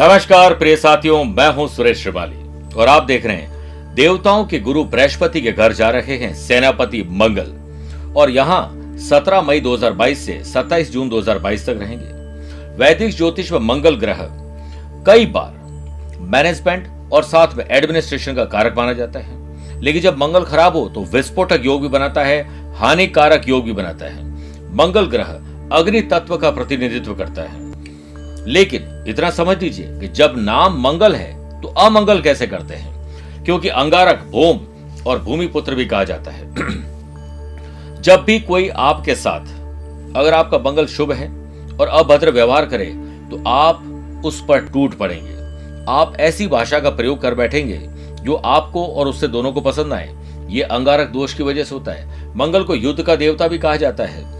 नमस्कार, प्रिय साथियों, मैं हूँ सुरेश श्रिवाली। और आप देख रहे हैं, देवताओं के गुरु बृहस्पति के घर जा रहे हैं सेनापति मंगल। और यहाँ 17 मई 2022 से 27 जून 2022 तक रहेंगे। वैदिक ज्योतिष में मंगल ग्रह कई बार मैनेजमेंट और साथ में एडमिनिस्ट्रेशन का कारक माना जाता है। लेकिन जब मंगल खराब हो तो विस्फोटक योग भी बनाता है, हानिकारक योग भी बनाता है। मंगल ग्रह अग्नि तत्व का प्रतिनिधित्व करता है। लेकिन इतना समझ लीजिए कि जब नाम मंगल है तो अमंगल कैसे करते हैं? क्योंकि अंगारक भूम और भूमि पुत्र भी कहा जाता है। जब भी कोई आपके साथ, अगर आपका मंगल शुभ है और अभद्र व्यवहार करे तो आप उस पर टूट पड़ेंगे। आप ऐसी भाषा का प्रयोग कर बैठेंगे जो आपको और उससे दोनों को पसंद आए। ये अंगारक दोष की वजह से होता है। मंगल को युद्ध का देवता भी कहा जाता है।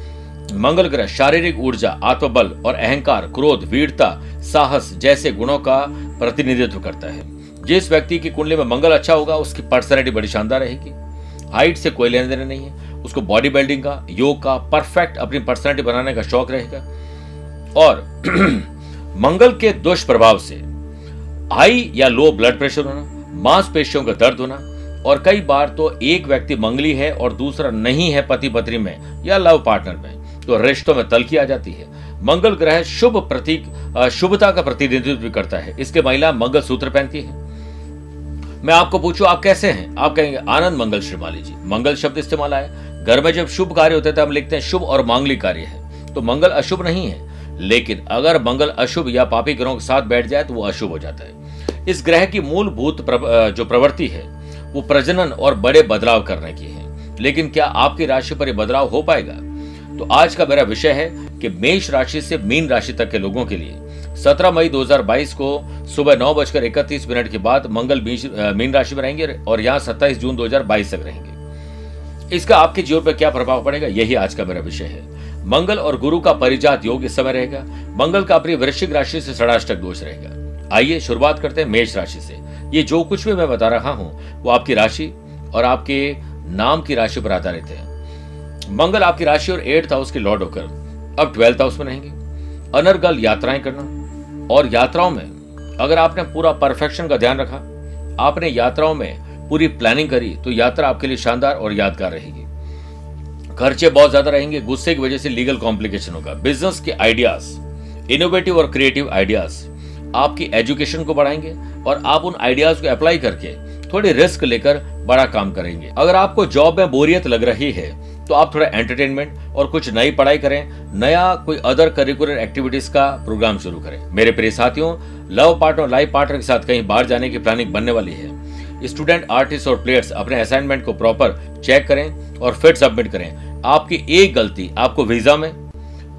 मंगल ग्रह शारीरिक ऊर्जा, आत्मबल और अहंकार, क्रोध, वीरता, साहस जैसे गुणों का प्रतिनिधित्व करता है। जिस व्यक्ति की कुंडली में मंगल अच्छा होगा, उसकी पर्सनैलिटी बड़ी शानदार रहेगी। हाइट से कोई लेने देने नहीं है। उसको बॉडी बिल्डिंग का, योग का परफेक्ट अपनी पर्सनैलिटी बनाने का शौक रहेगा। और मंगल के दुष्प्रभाव से हाई या लो ब्लड प्रेशर होना, मांसपेशियों का दर्द होना, और कई बार तो एक व्यक्ति मंगली है और दूसरा नहीं है पति पत्नी में या लव पार्टनर में। तो रिश्तों में तलखी आ जाती है। मंगल ग्रह शुभ प्रतीक शुभता का प्रतिनिधित्व करता है। इसके महिला मंगल सूत्र पहनती है। मैं आपको पूछूँ, आप कैसे हैं? आप कहेंगे, आनंद मंगल श्रीमाली जी। मंगल शब्द इस्तेमाल आया। घर में जब शुभ कार्य होते थे हम लिखते हैं, शुभ और मांगलिक कार्य है। तो मंगल अशुभ नहीं है, लेकिन अगर मंगल अशुभ या पापी ग्रहों के साथ बैठ जाए तो वो अशुभ हो जाता है। इस ग्रह की मूलभूत जो प्रवृत्ति है, वो प्रजनन और बड़े बदलाव करने की है। लेकिन क्या आपकी राशि पर यह बदलाव हो पाएगा? तो आज का मेरा विषय है कि मेष राशि से मीन राशि तक के लोगों के लिए। 17 मई 2022 को सुबह नौ बजकर इकतीस मिनट के बाद मंगल मीन राशि में रहेंगे और यहाँ 27 जून 2022 तक रहेंगे। इसका आपके जीवन पर क्या प्रभाव पड़ेगा, यही आज का मेरा विषय है। मंगल और गुरु का परिजात योग इस समय रहेगा। मंगल का अपनी वृश्चिक राशि से षडाष्टक दोष रहेगा। आइए शुरुआत करते हैं मेष राशि से। ये जो कुछ भी मैं बता रहा हूँ, वो आपकी राशि और आपके नाम की राशि पर आधारित है। मंगल आपकी राशि और एट्थ हाउस के लॉर्ड होकर। अब ट्वेल्थ हाउस में रहेंगे। अनर्गल यात्राएँ करना। और यात्राओं में, अगर आपने पूरा परफेक्शन का ध्यान रखा, आपने यात्राओं में पूरी प्लानिंग करी तो यात्रा आपके लिए शानदार और यादगार रहेगी। खर्चे बहुत ज़्यादा रहेंगे, गुस्से की वजह से लीगल कॉम्प्लिकेशन होगा। बिज़नेस के आइडियाज़ इनोवेटिव और क्रिएटिव आइडियाज़ आपकी एजुकेशन को बढ़ाएँगे और आप उन आइडियाज़ को अप्लाई करके थोड़ी रिस्क लेकर बड़ा काम करेंगे। अगर आपको जॉब में बोरियत लग रही है तो आप थोड़ा एंटरटेनमेंट और कुछ नई पढ़ाई करें, नया कोई अदर करिकुलर एक्टिविटीज़ का प्रोग्राम शुरू करें। मेरे प्रिय साथियों लव पार्टनर लाइफ पार्टनर के साथ कहीं बाहर जाने की प्लानिंग बनने वाली है। स्टूडेंट आर्टिस्ट और प्लेयर्स अपने असाइनमेंट को प्रॉपर चेक करें और फिर सबमिट करें। आपकी एक गलती, आपको वीज़ा में,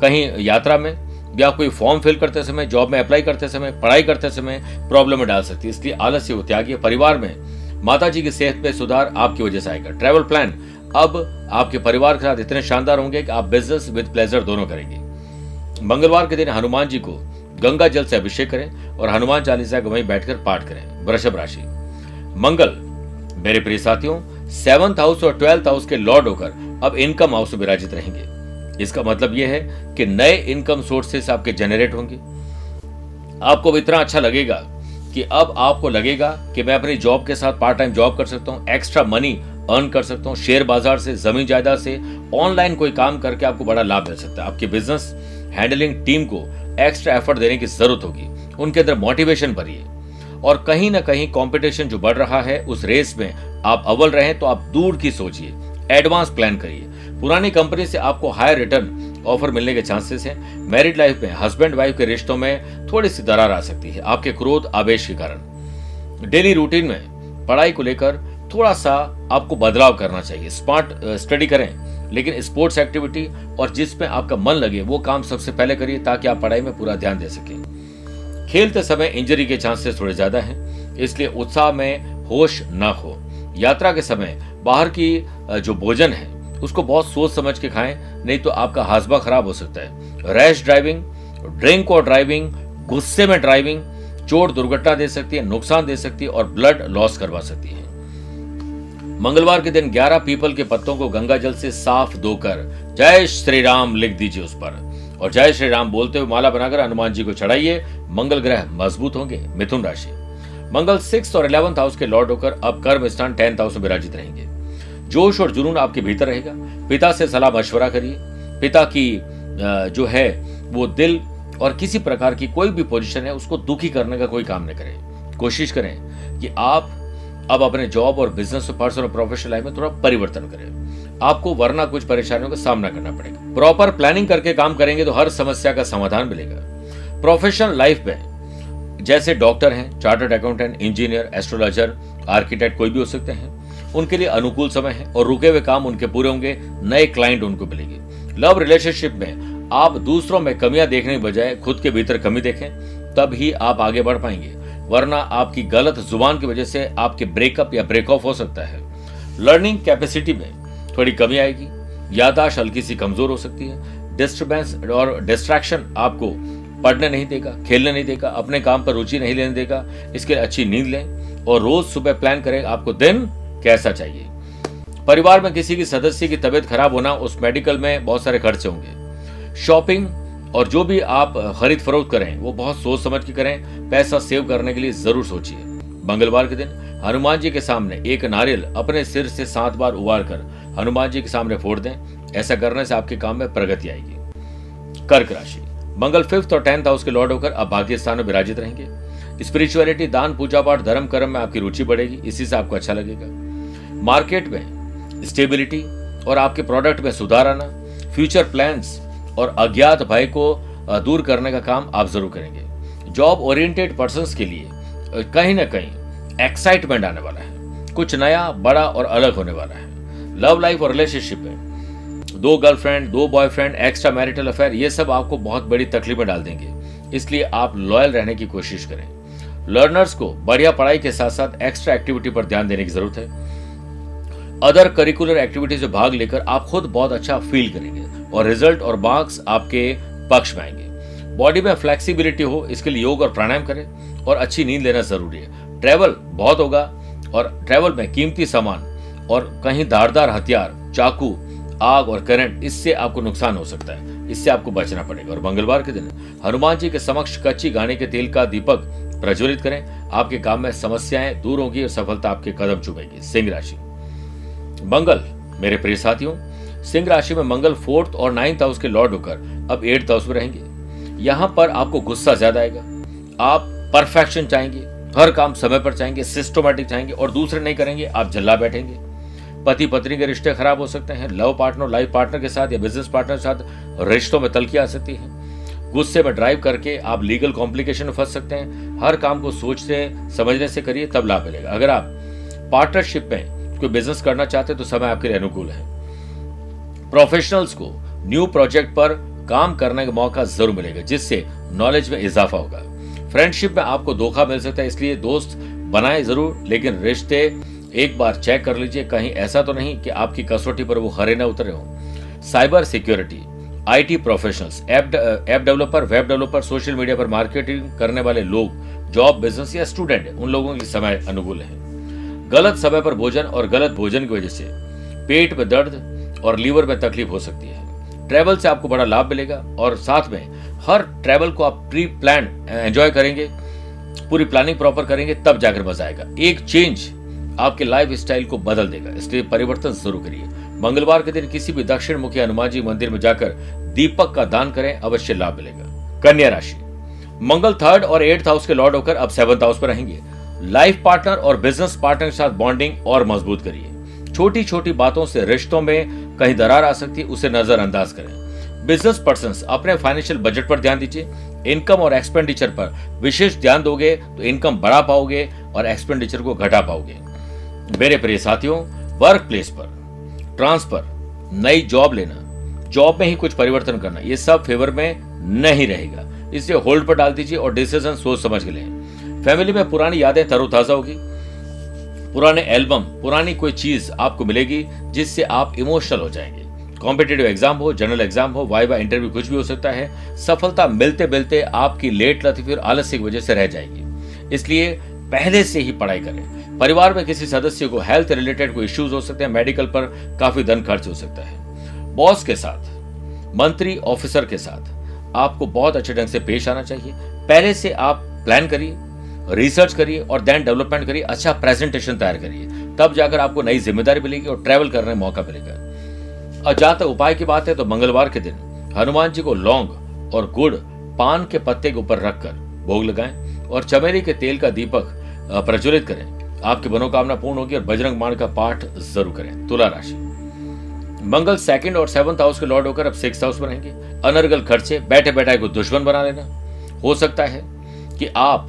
कहीं यात्रा में, या कोई फॉर्म फिल करते समय जॉब में अप्लाई करते समय, पढ़ाई करते समय प्रॉब्लम में डाल सकती है। इसलिए आलस्य वो त्यागी परिवार में माता जी की सेहत में सुधार आपकी वजह से आएगा। ट्रैवल प्लान अब आपके परिवार के साथ इतने शानदार होंगे कि आप बिज़नेस विद प्लेजर दोनों करेंगे। मंगलवार के दिन हनुमान जी को गंगा जल से अभिषेक करें और हनुमान चालीसा को वहीं बैठकर पाठ करें। वृषभ राशि। मंगल, मेरे प्रिय साथियों सेवंथ हाउस और ट्वेल्थ हाउस के लॉर्ड होकर अब इनकम हाउस में विराजित रहेंगे। इसका मतलब यह है कि नए इनकम सोर्सेस आपके जनरेट होंगे। आपको इतना अच्छा लगेगा कि अब आपको लगेगा कि मैं अपनी जॉब के साथ पार्ट टाइम जॉब कर सकता हूँ एक्स्ट्रा मनी अर्न कर सकता हूँ शेयर बाज़ार से, ज़मीन जायदाद से ऑनलाइन कोई काम करके आपको बड़ा लाभ मिल सकता है। आपकी बिज़नेस हैंडलिंग टीम को एक्स्ट्रा एफर्ट देने की ज़रूरत होगी। उनके अंदर मोटिवेशन भरिए। और कहीं ना कहीं कंपटीशन जो बढ़ रहा है, उस रेस में आप अव्वल रहें तो आप दूर की सोचिए। एडवांस प्लान करिए। पुरानी कंपनी से आपको हायर रिटर्न ऑफ़र मिलने के चांसेस हैं। मैरिड लाइफ में हस्बैंड वाइफ के रिश्तों में थोड़ी सी दरार आ सकती है। आपके क्रोध, आवेश के कारण। डेली रूटीन में पढ़ाई को लेकर थोड़ा सा आपको बदलाव करना चाहिए। स्मार्ट स्टडी करें, लेकिन स्पोर्ट्स एक्टिविटी और जिसमें आपका मन लगे, वो काम सबसे पहले करिए ताकि आप पढ़ाई में पूरा ध्यान दे सकें। खेलते समय इंजरी के चांसेस थोड़े ज़्यादा हैं, इसलिए उत्साह में होश न हो यात्रा के समय बाहर की जो भोजन है, उसको बहुत सोच समझ के खाएँ, नहीं तो आपका हाजमा खराब हो सकता है। रैश ड्राइविंग ड्रिंक और ड्राइविंग गुस्से में ड्राइविंग चोट दुर्घटना दे सकती है, नुकसान दे सकती है और ब्लड लॉस करवा सकती है। मंगलवार के दिन 11 पीपल के पत्तों को गंगा जल से साफ़ धोकर जय श्री राम लिख दीजिए उस पर। और जय श्री राम बोलते हुए माला बनाकर हनुमान जी को चढ़ाइए। मंगल ग्रह मज़बूत होंगे, मिथुन राशि। मंगल सिक्स और इलेवंथ हाउस के लॉर्ड होकर अब कर्म स्थान टेंथ हाउस में विराजित रहेंगे। जोश और जुनून आपके भीतर रहेगा। पिता से सलाह मशवरा करिए। पिता की जो है, वो दिल और किसी प्रकार की कोई भी पोजीशन है, उसको दुखी करने का कोई काम नहीं करें। कोशिश करें कि आप अब अपने जॉब और बिज़नेस और पर्सनल प्रोफेशनल लाइफ में थोड़ा परिवर्तन करें। आपको वरना कुछ परेशानियों का सामना करना पड़ेगा। प्रॉपर प्लानिंग करके काम करेंगे तो हर समस्या का समाधान मिलेगा। प्रोफेशनल लाइफ में, जैसे डॉक्टर हैं chartered accountant engineer astrologer architect कोई भी हो सकते हैं, उनके लिए अनुकूल समय है और रुके हुए काम उनके पूरे होंगे, नए क्लाइंट उनको मिलेंगे। लव रिलेशनशिप में, आप दूसरों में कमियाँ देखने के बजाय खुद के भीतर कमी देखें, तब ही आप आगे बढ़ पाएँगे। वरना आपकी गलत ज़ुबान की वजह से आपके ब्रेकअप या ब्रेक ऑफ़ हो सकता है। लर्निंग कैपेसिटी में थोड़ी कमी आएगी। यादाश्त हल्की सी कमज़ोर हो सकती है। डिस्टर्बेंस और डिस्ट्रैक्शन आपको पढ़ने नहीं देगा, खेलने नहीं देगा, अपने काम पर रुचि नहीं लेने देगा। इसके लिए अच्छी नींद लें और रोज सुबह प्लान करें, आपको दिन कैसा चाहिए। परिवार में किसी की सदस्य की तबीयत खराब होना उस मेडिकल में बहुत सारे खर्चे होंगे। शॉपिंग और जो भी आप खरीद फरोख्त करें, वो बहुत सोच समझ के करें। पैसा सेव करने के लिए ज़रूर सोचिए। मंगलवार के दिन हनुमान जी के सामने एक नारियल अपने सिर से सात बार उबार कर हनुमान जी के सामने फोड़ दें, ऐसा करने से आपके काम में प्रगति आएगी। कर्क राशि। मंगल फिफ्थ और टेंथ हाउस के लॉर्ड होकर आप भाग्य स्थान में विराजित रहेंगे। स्पिरिचुअलिटी दान, पूजा पाठ, धर्म, कर्म में आपकी रुचि बढ़ेगी, इसी से आपको अच्छा लगेगा। मार्केट में स्टेबिलिटी और आपके प्रोडक्ट में सुधार आना फ्यूचर प्लान्स और अज्ञात भय को दूर करने का काम आप ज़रूर करेंगे। जॉब ओरिएंटेड पर्सन के लिए कहीं ना कहीं एक्साइटमेंट आने वाला है। कुछ नया, बड़ा और अलग होने वाला है। लव लाइफ और रिलेशनशिप में, दो गर्लफ्रेंड दो बॉयफ्रेंड एक्स्ट्रा मैरिटल अफेयर ये सब आपको बहुत बड़ी तकलीफ़ में डाल देंगे। इसलिए आप लॉयल रहने की कोशिश करें। लर्नर्स को बढ़िया पढ़ाई के साथ साथ एक्स्ट्रा एक्टिविटी पर ध्यान देने की ज़रूरत है। अदर करिकुलर एक्टिविटीज़ में भाग लेकर आप खुद बहुत अच्छा फील करेंगे। और रिज़ल्ट और मार्क्स आपके पक्ष में आएँगे। बॉडी में फ्लेक्सिबिलिटी हो, इसके लिए योग और प्राणायाम करें और अच्छी नींद लेना ज़रूरी है। ट्रैवल बहुत होगा और ट्रैवल में कीमती सामान और कहीं धारदार हथियार, चाकू, आग और करंट इससे आपको नुकसान हो सकता है। इससे आपको बचना पड़ेगा। और मंगलवार के दिन हनुमान जी के समक्ष कच्ची गाने के तेल का दीपक प्रज्वलित करें। आपके काम में समस्याएँ दूर होगी और सफलता आपके कदम चुभेगी सिंह राशि। मंगल, मेरे प्रिय साथियों सिंह राशि में मंगल फोर्थ और नाइन्थ हाउस के लॉर्ड होकर अब एट्थ हाउस में रहेंगे। यहाँ पर आपको गुस्सा ज़्यादा आएगा। आप परफेक्शन चाहेंगे, हर काम समय पर चाहेंगे सिस्टोमेटिक चाहेंगे और दूसरे नहीं करेंगे, आप जल्ला बैठेंगे। पति पत्नी के रिश्ते खराब हो सकते हैं लव पार्टनर लाइफ पार्टनर के साथ या बिज़नेस पार्टनर के साथ रिश्तों में तलखी आ सकती है। गुस्से में ड्राइव करके आप लीगल कॉम्प्लिकेशन में फंस सकते हैं। हर काम को सोचते, समझने से करिए, तब लाभ मिलेगा। अगर आप पार्टनरशिप में कोई बिज़नेस करना चाहते हैं तो समय आपके लिए अनुकूल है। प्रोफेशनल्स को न्यू प्रोजेक्ट पर काम करने का मौका ज़रूर मिलेगा, जिससे नॉलेज में इजाफा होगा। फ्रेंडशिप में आपको धोखा मिल सकता है, इसलिए दोस्त बनाए ज़रूर, लेकिन रिश्ते एक बार चेक कर लीजिए, कहीं ऐसा तो नहीं कि आपकी कसौटी पर वो हरे न उतरे हो। Cyber security IT professionals app app developer web developer social media पर मार्केटिंग करने वाले लोग जॉब बिज़नेस या स्टूडेंट उन लोगों के समय अनुकूल है। गलत समय पर भोजन और गलत भोजन की वजह से पेट में दर्द और लीवर में तकलीफ़ हो सकती है। ट्रेवल से आपको बड़ा लाभ मिलेगा और साथ में हर ट्रेवल को आप प्री प्लान एंजॉय करेंगे, पूरी प्लानिंग प्रॉपर करेंगे, तब जाकर मज़ा आएगा। एक चेंज आपके लाइफ स्टाइल को बदल देगा। इसलिए परिवर्तन शुरू करिए। मंगलवार के दिन किसी भी दक्षिण मुखी हनुमान जी मंदिर में जाकर दीपक का दान करें, अवश्य लाभ मिलेगा। कन्या राशि। मंगल थर्ड और एट्थ हाउस के लॉर्ड होकर अब सेवंथ हाउस पर रहेंगे। लाइफ पार्टनर और बिज़नेस पार्टनर के साथ बॉन्डिंग और मज़बूत करिए। छोटी छोटी बातों से रिश्तों में कहीं दरार आ सकती है, उसे नजरअंदाज करें। बिज़नेस पर्सन अपने फाइनेंशियल बजट पर ध्यान दीजिए। इनकम और एक्सपेंडिचर पर विशेष ध्यान दोगे तो इनकम बढ़ा पाओगे और एक्सपेंडिचर को घटा पाओगे। मेरे प्रिय साथियों वर्क प्लेस पर ट्रांसफ़र नई जॉब लेना जॉब में ही कुछ परिवर्तन करना, ये सब फेवर में नहीं रहेगा। इसलिए होल्ड पर डाल दीजिए और डिसीज़न सोच समझ के लें। फैमिली में पुरानी यादें तरोताजा होगी। पुराने एल्बम, पुरानी कोई चीज़ आपको मिलेगी जिससे आप इमोशनल हो जाएँगे। कॉम्पिटेटिव एग्ज़ाम हो जनरल एग्ज़ाम हो, वाइवा इंटरव्यू कुछ भी हो सकता है। सफलता मिलते मिलते आपकी लेट लतीफी और आलस्य की वजह से रह जाएगी। इसलिए पहले से ही पढ़ाई करें। परिवार में किसी सदस्य को हेल्थ रिलेटेड कोई इश्यूज़ हो सकते हैं मेडिकल पर काफ़ी धन खर्च हो सकता है। बॉस के साथ, मंत्री ऑफिसर के साथ आपको बहुत अच्छे ढंग से पेश आना चाहिए। पहले से आप प्लान करिए। रिसर्च करिए और देन डेवलपमेंट करिए अच्छा प्रेजेंटेशन तैयार करिए। तब जाकर आपको नई ज़िम्मेदारी मिलेगी और ट्रेवल करने का मौका मिलेगा। और जहाँ तक उपाय की बात है तो मंगलवार के दिन हनुमान जी को लौंग और गुड़ पान के पत्ते के ऊपर रखकर भोग लगाएँ और चमेली के तेल का दीपक प्रज्वलित करें। आपकी मनोकामना पूर्ण होगी और बजरंग मान का पाठ ज़रूर करें। तुला राशि। मंगल सेकंड और सेवंथ हाउस के लॉर्ड होकर अब सिक्स हाउस में रहेंगे। अनर्गल खर्चे बैठे बैठे को दुश्मन बना लेना। हो सकता है कि आप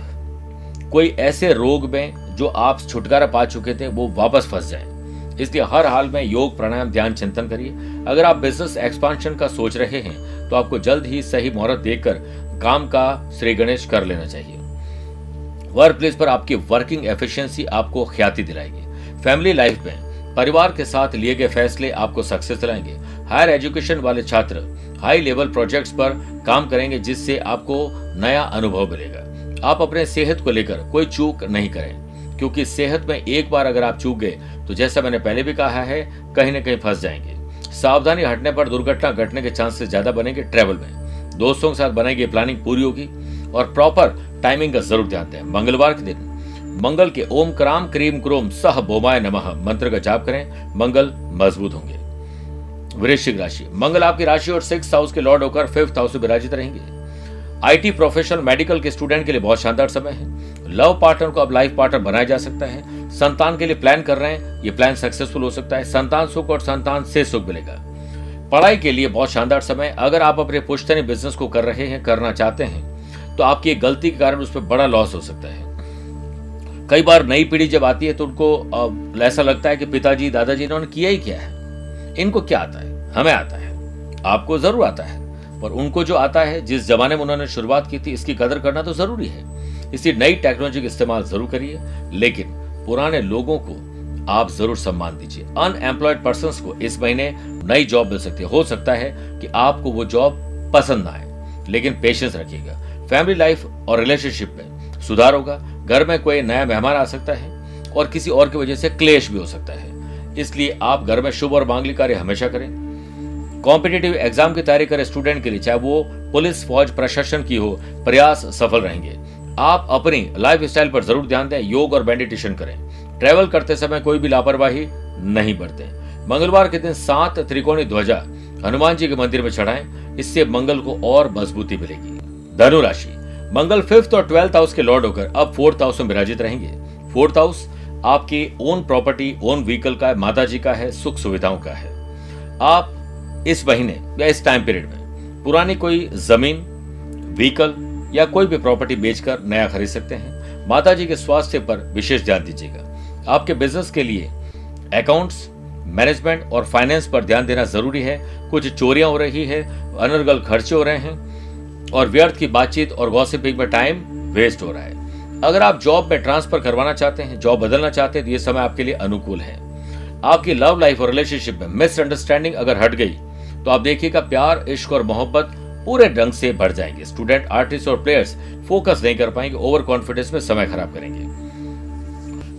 कोई ऐसे रोग में जो आप छुटकारा पा चुके थे, वो वापस फंस जाए। इसलिए हर हाल में योग, प्राणायाम, ध्यान, चिंतन करिए। अगर आप बिज़नेस एक्सपांशन का सोच रहे हैं तो आपको जल्द ही सही मुहूर्त देखकर काम का श्री गणेश कर लेना चाहिए। वर्क प्लेस पर आपकी वर्किंग एफिशिएंसी आपको ख्याति दिलाएगी। फैमिली लाइफ में परिवार के साथ लिए गए फैसले आपको सक्सेस दिलाएँगे। हायर एजुकेशन वाले छात्र हाई लेवल प्रोजेक्ट्स पर काम करेंगे, जिससे आपको नया अनुभव मिलेगा। आप अपने सेहत को लेकर कोई चूक नहीं करें, क्योंकि सेहत में एक बार अगर आप चूक गए तो जैसा मैंने पहले भी कहा है, कहीं ना कहीं फंस जाएँगे। सावधानी हटने पर दुर्घटना घटने के चांसेस ज़्यादा बनेंगे ट्रेवल में। दोस्तों के साथ बनाएगी प्लानिंग पूरी होगी, और प्रॉपर टाइमिंग का ज़रूर ध्यान दें। मंगलवार के दिन, मंगल के ओम क्राम क्रीम क्रोम सह बोमाय नमः मंत्र का जाप करें, मंगल मज़बूत होंगे। वृश्चिक राशि, मंगल आपकी राशि और सिक्स हाउस के लॉर्ड होकर फिफ्थ हाउस में विराजित रहेंगे। आईटी प्रोफेशनल मेडिकल के स्टूडेंट के लिए बहुत शानदार समय है। लव पार्टनर को अब लाइफ पार्टनर बनाया जा सकता है। संतान के लिए प्लान कर रहे हैं। ये प्लान सक्सेसफुल हो सकता है। संतान सुख और संतान से सुख मिलेगा। पढ़ाई के लिए बहुत शानदार समय अगर आप अपने पुश्तनी बिज़नेस को कर रहे हैं, करना चाहते हैं तो आपकी एक गलती के कारण उस पर बड़ा लॉस हो सकता है। कई बार नई पीढ़ी जब आती है तो उनको ऐसा लगता है कि पिताजी, दादाजी, इन्होंने किया ही क्या है? इनको क्या आता है? हमें आता है। आपको ज़रूर आता है। पर उनको जो आता है, जिस जमाने में उन्होंने शुरुआत की थी, इसकी कदर करना तो ज़रूरी है। इसलिए नई टेक्नोलॉजी का इस्तेमाल ज़रूर करिए, लेकिन पुराने लोगों को आप ज़रूर सम्मान दीजिए। अनएम्प्लॉयड पर्सन को इस महीने नई जॉब मिल सकती है। हो सकता है कि आपको वो जॉब पसंद ना आए, लेकिन पेशेंस रखिएगा। फैमिली लाइफ और रिलेशनशिप में सुधार होगा। घर में कोई नया मेहमान आ सकता है और किसी और की वजह से क्लेश भी हो सकता है। इसलिए आप घर में शुभ और मांगलिक कार्य हमेशा करें। कॉम्पिटेटिव एग्ज़ाम की तैयारी करे स्टूडेंट के लिए, चाहे वो पुलिस, फौज, प्रशासन की हो, प्रयास सफल रहेंगे। आप अपनी लाइफ स्टाइल पर ज़रूर ध्यान दें, योग और मेडिटेशन करें। ट्रेवल करते समय कोई भी लापरवाही नहीं बरतें। मंगलवार के दिन सात त्रिकोणी ध्वजा हनुमान जी के मंदिर में चढ़ाएँ, इससे मंगल को और मजबूती मिलेगी। धनु राशि, मंगल फिफ्थ और ट्वेल्थ हाउस के लॉर्ड होकर अब फोर्थ हाउस में विराजित रहेंगे। फोर्थ हाउस आपकी ओन प्रॉपर्टी ओन व्हीकल का है माता जी का है, सुख सुविधाओं का है। आप इस महीने या इस टाइम पीरियड में पुरानी कोई ज़मीन व्हीकल या कोई भी प्रॉपर्टी बेचकर नया खरीद सकते हैं। माता जी के स्वास्थ्य पर विशेष ध्यान दीजिएगा। आपके बिज़नेस के लिए अकाउंट्स मैनेजमेंट और फाइनेंस पर ध्यान देना ज़रूरी है। कुछ चोरियाँ हो रही है, अनर्गल खर्चे हो रहे हैं और व्यर्थ की बातचीत और गॉसिपिंग में टाइम वेस्ट हो रहा है। अगर आप जॉब में ट्रांसफ़र करवाना चाहते हैं जॉब बदलना चाहते हैं तो ये समय आपके लिए अनुकूल है। आपकी लव लाइफ और रिलेशनशिप में मिसअंडरस्टैंडिंग अगर हट गई तो आप देखिएगा, प्यार, इश्क और मोहब्बत पूरे ढंग से बढ़ जाएँगे। स्टूडेंट आर्टिस्ट और प्लेयर्स फोकस नहीं कर पाएँगे ओवर कॉन्फिडेंस में समय खराब करेंगे।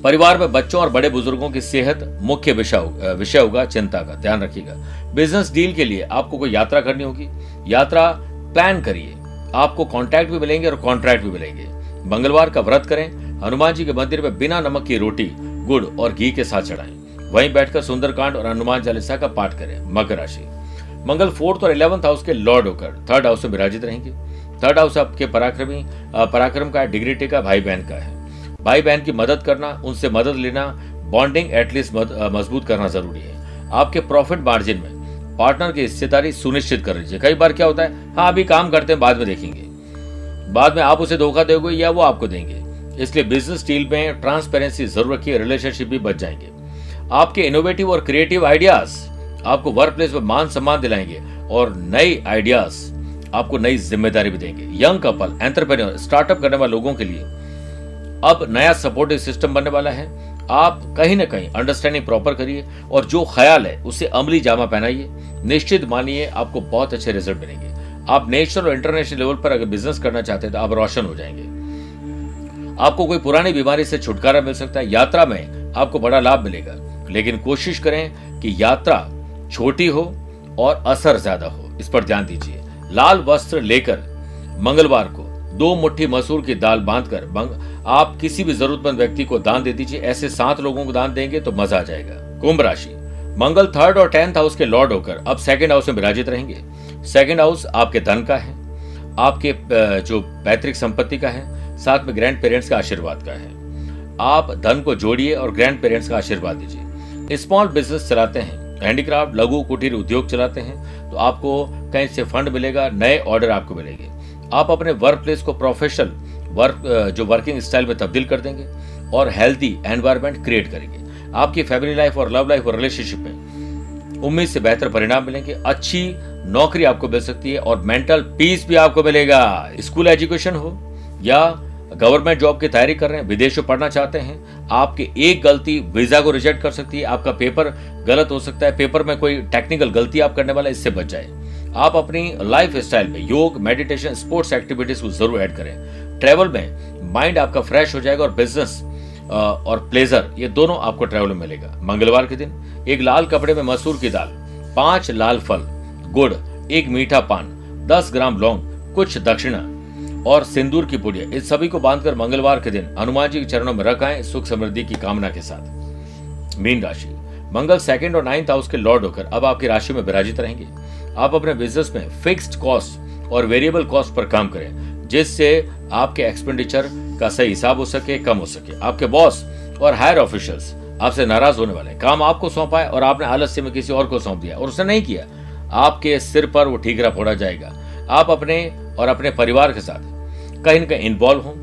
परिवार में बच्चों और बड़े बुज़ुर्गों की सेहत मुख्य विषय होगा चिंता का। ध्यान रखिएगा। बिज़नेस डील के लिए आपको कोई यात्रा करनी होगी। यात्रा प्लान करिए। आपको कॉन्ट्रैक्ट भी मिलेंगे और कॉन्ट्रैक्ट भी मिलेंगे। मंगलवार का व्रत करें। हनुमान जी के मंदिर में बिना नमक की रोटी, गुड़ और घी के साथ चढ़ाएँ। वहीं बैठकर सुंदरकांड और हनुमान चालीसा का पाठ करें। मकर राशि। मंगल फोर्थ और इलेवंथ हाउस के लॉर्ड होकर थर्ड हाउस में विराजित रहेंगे। थर्ड हाउस आपके पराक्रमी पराक्रम का डिग्निटी का भाई बहन का है। भाई बहन की मदद करना, उनसे मदद लेना बॉन्डिंग एटलीस्ट मज़बूत करना ज़रूरी है। आपके प्रॉफिट मार्जिन में पार्टनर की हिस्सेदारी सुनिश्चित कर लीजिए। कई बार क्या होता है हाँ अभी काम करते हैं, बाद में देखेंगे। बाद में आप उसे धोखा दोगे या वो आपको देंगे। इसलिए बिज़नेस डील में ट्रांसपेरेंसी ज़रूर रखिए रिलेशनशिप भी बच जाएँगे। आपके इनोवेटिव और क्रिएटिव आइडियाज़ आपको वर्क प्लेस में मान सम्मान दिलाएँगे और नई आइडियाज़ आपको नई ज़िम्मेदारी भी देंगे। यंग कपल एंटरप्रेन्योर स्टार्टअप करने वाले लोगों के लिए अब नया सपोर्टिव सिस्टम बनने वाला है। आप कहीं ना कहीं अंडरस्टैंडिंग प्रॉपर करिए और जो ख्याल है, उसे अमली जामा पहनाइए। निश्चित मानिए, आपको बहुत अच्छे रिज़ल्ट मिलेंगे। आप नेशनल और इंटरनेशनल लेवल पर अगर बिज़नेस करना चाहते हैं तो आप रोशन हो जाएँगे। आपको कोई पुरानी बीमारी से छुटकारा मिल सकता है। यात्रा में आपको बड़ा लाभ मिलेगा। लेकिन कोशिश करें कि यात्रा छोटी हो और असर ज़्यादा हो, इस पर ध्यान दीजिए। लाल वस्त्र लेकर मंगलवार को दो मुट्ठी मसूर की दाल बांधकर आप किसी भी जरूरतमंद व्यक्ति को दान दे दीजिए, ऐसे सात लोगों को दान देंगे तो मज़ा आ जाएगा। कुंभ राशि, मंगल थर्ड और टेंथ हाउस के लॉर्ड होकर अब सेकंड हाउस में विराजित रहेंगे। सेकंड हाउस आपके धन का है, आपके जो पैतृक संपत्ति का है, साथ में ग्रैंड पेरेंट्स का आशीर्वाद का है। आप धन को जोड़िए और ग्रैंड पेरेंट्स का आशीर्वाद दीजिए। स्मॉल बिज़नेस चलाते हैं हैंडीक्राफ्ट, लघु कुटीर उद्योग चलाते हैं तो आपको कहीं से फंड मिलेगा, नए ऑर्डर आपको मिलेंगे। आप अपने वर्क प्लेस को प्रोफेशनल वर्क जो वर्किंग स्टाइल में तब्दील कर देंगे और हेल्थी एनवायरमेंट क्रिएट करेंगे। आपकी फैमिली लाइफ और लव लाइफ और रिलेशनशिप में उम्मीद से बेहतर परिणाम मिलेंगे, अच्छी नौकरी आपको मिल सकती है और मेंटल पीस भी आपको मिलेगा। स्कूल एजुकेशन हो या गवर्नमेंट जॉब की तैयारी कर रहे हैं, विदेश में पढ़ना चाहते हैं। आपकी एक गलती वीज़ा को रिजेक्ट कर सकती है, आपका पेपर गलत हो सकता है, पेपर में कोई टेक्निकल गलती आप करने वाला इससे बच जाए। आप अपनी लाइफ स्टाइल में योग मेडिटेशन स्पोर्ट्स एक्टिविटीज़ को ज़रूर ऐड करें। ट्रेवल में माइंड आपका फ्रेश हो जाएगा और बिज़नेस और प्लेजर ये दोनों आपको ट्रेवल में मिलेगा। मंगलवार के दिन, एक लाल कपड़े में मसूर की दाल, पाँच लाल फल, गुड़, एक मीठा पान, दस ग्राम लौंग, कुछ दक्षिणा और सिंदूर की पुड़िया। इस सभी को बांधकर मंगलवार के दिन हनुमान जी के चरणों में रखाएँ सुख समृद्धि की कामना के साथ। मीन राशि। मंगल सेकंड और नाइन्थ हाउस के लॉर्ड होकर अब आपकी राशि में विराजित रहेंगे। आप अपने बिज़नेस में फिक्स्ड कॉस्ट और वेरिएबल कॉस्ट पर काम करें, जिससे आपके एक्सपेंडिचर का सही हिसाब हो सके, कम हो सके। आपके बॉस और हायर ऑफिशियल्स आपसे नाराज़ होने वाले काम आपको सौंपा है और आपने आलस्य में किसी और को सौंप दिया और उसने नहीं किया, आपके सिर पर वो ठीकरा फोड़ा जाएगा। आप अपने और अपने परिवार के साथ कहीं ना कहीं इन्वॉल्व हो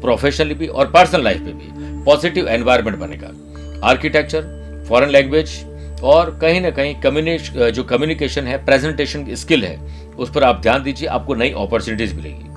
प्रोफेशनली भी और पर्सनल लाइफ में भी पॉजिटिव एनवायरमेंट बनेगा। आर्किटेक्चर फॉरेन लैंग्वेज और कहीं ना कहीं कम्युनिक जो कम्युनिकेशन है प्रेजेंटेशन स्किल है, उस पर आप ध्यान दीजिए, आपको नई अपॉर्चुनिटीज़ मिलेगी।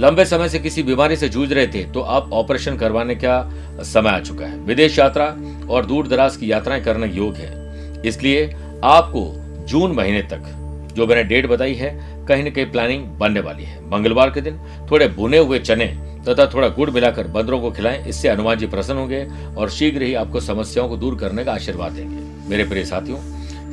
लंबे समय से किसी बीमारी से जूझ रहे थे तो अब ऑपरेशन करवाने का समय आ चुका है। विदेश यात्रा और दूर दराज की यात्राएँ करने योग है। इसलिए आपको जून महीने तक जो मैंने डेट बताई है, कहीं न कहीं प्लानिंग बनने वाली है। मंगलवार के दिन थोड़े भुने हुए चने तथा थोड़ा गुड़ मिलाकर बंदरों को खिलाएँ, इससे हनुमान जी प्रसन्न होंगे और शीघ्र ही आपको समस्याओं को दूर करने का आशीर्वाद देंगे। मेरे प्रिय साथियों,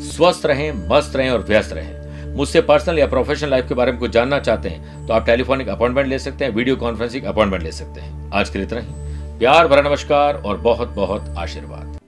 स्वस्थ रहें, मस्त रहें और व्यस्त रहें। मुझसे पर्सनल या प्रोफेशनल लाइफ के बारे में कुछ जानना चाहते हैं तो आप टेलीफोनिक अपॉइंटमेंट ले सकते हैं वीडियो कॉन्फ्रेंसिंग अपॉइंटमेंट ले सकते हैं। आज के लिए इतना ही। प्यार भरा नमस्कार और बहुत बहुत आशीर्वाद।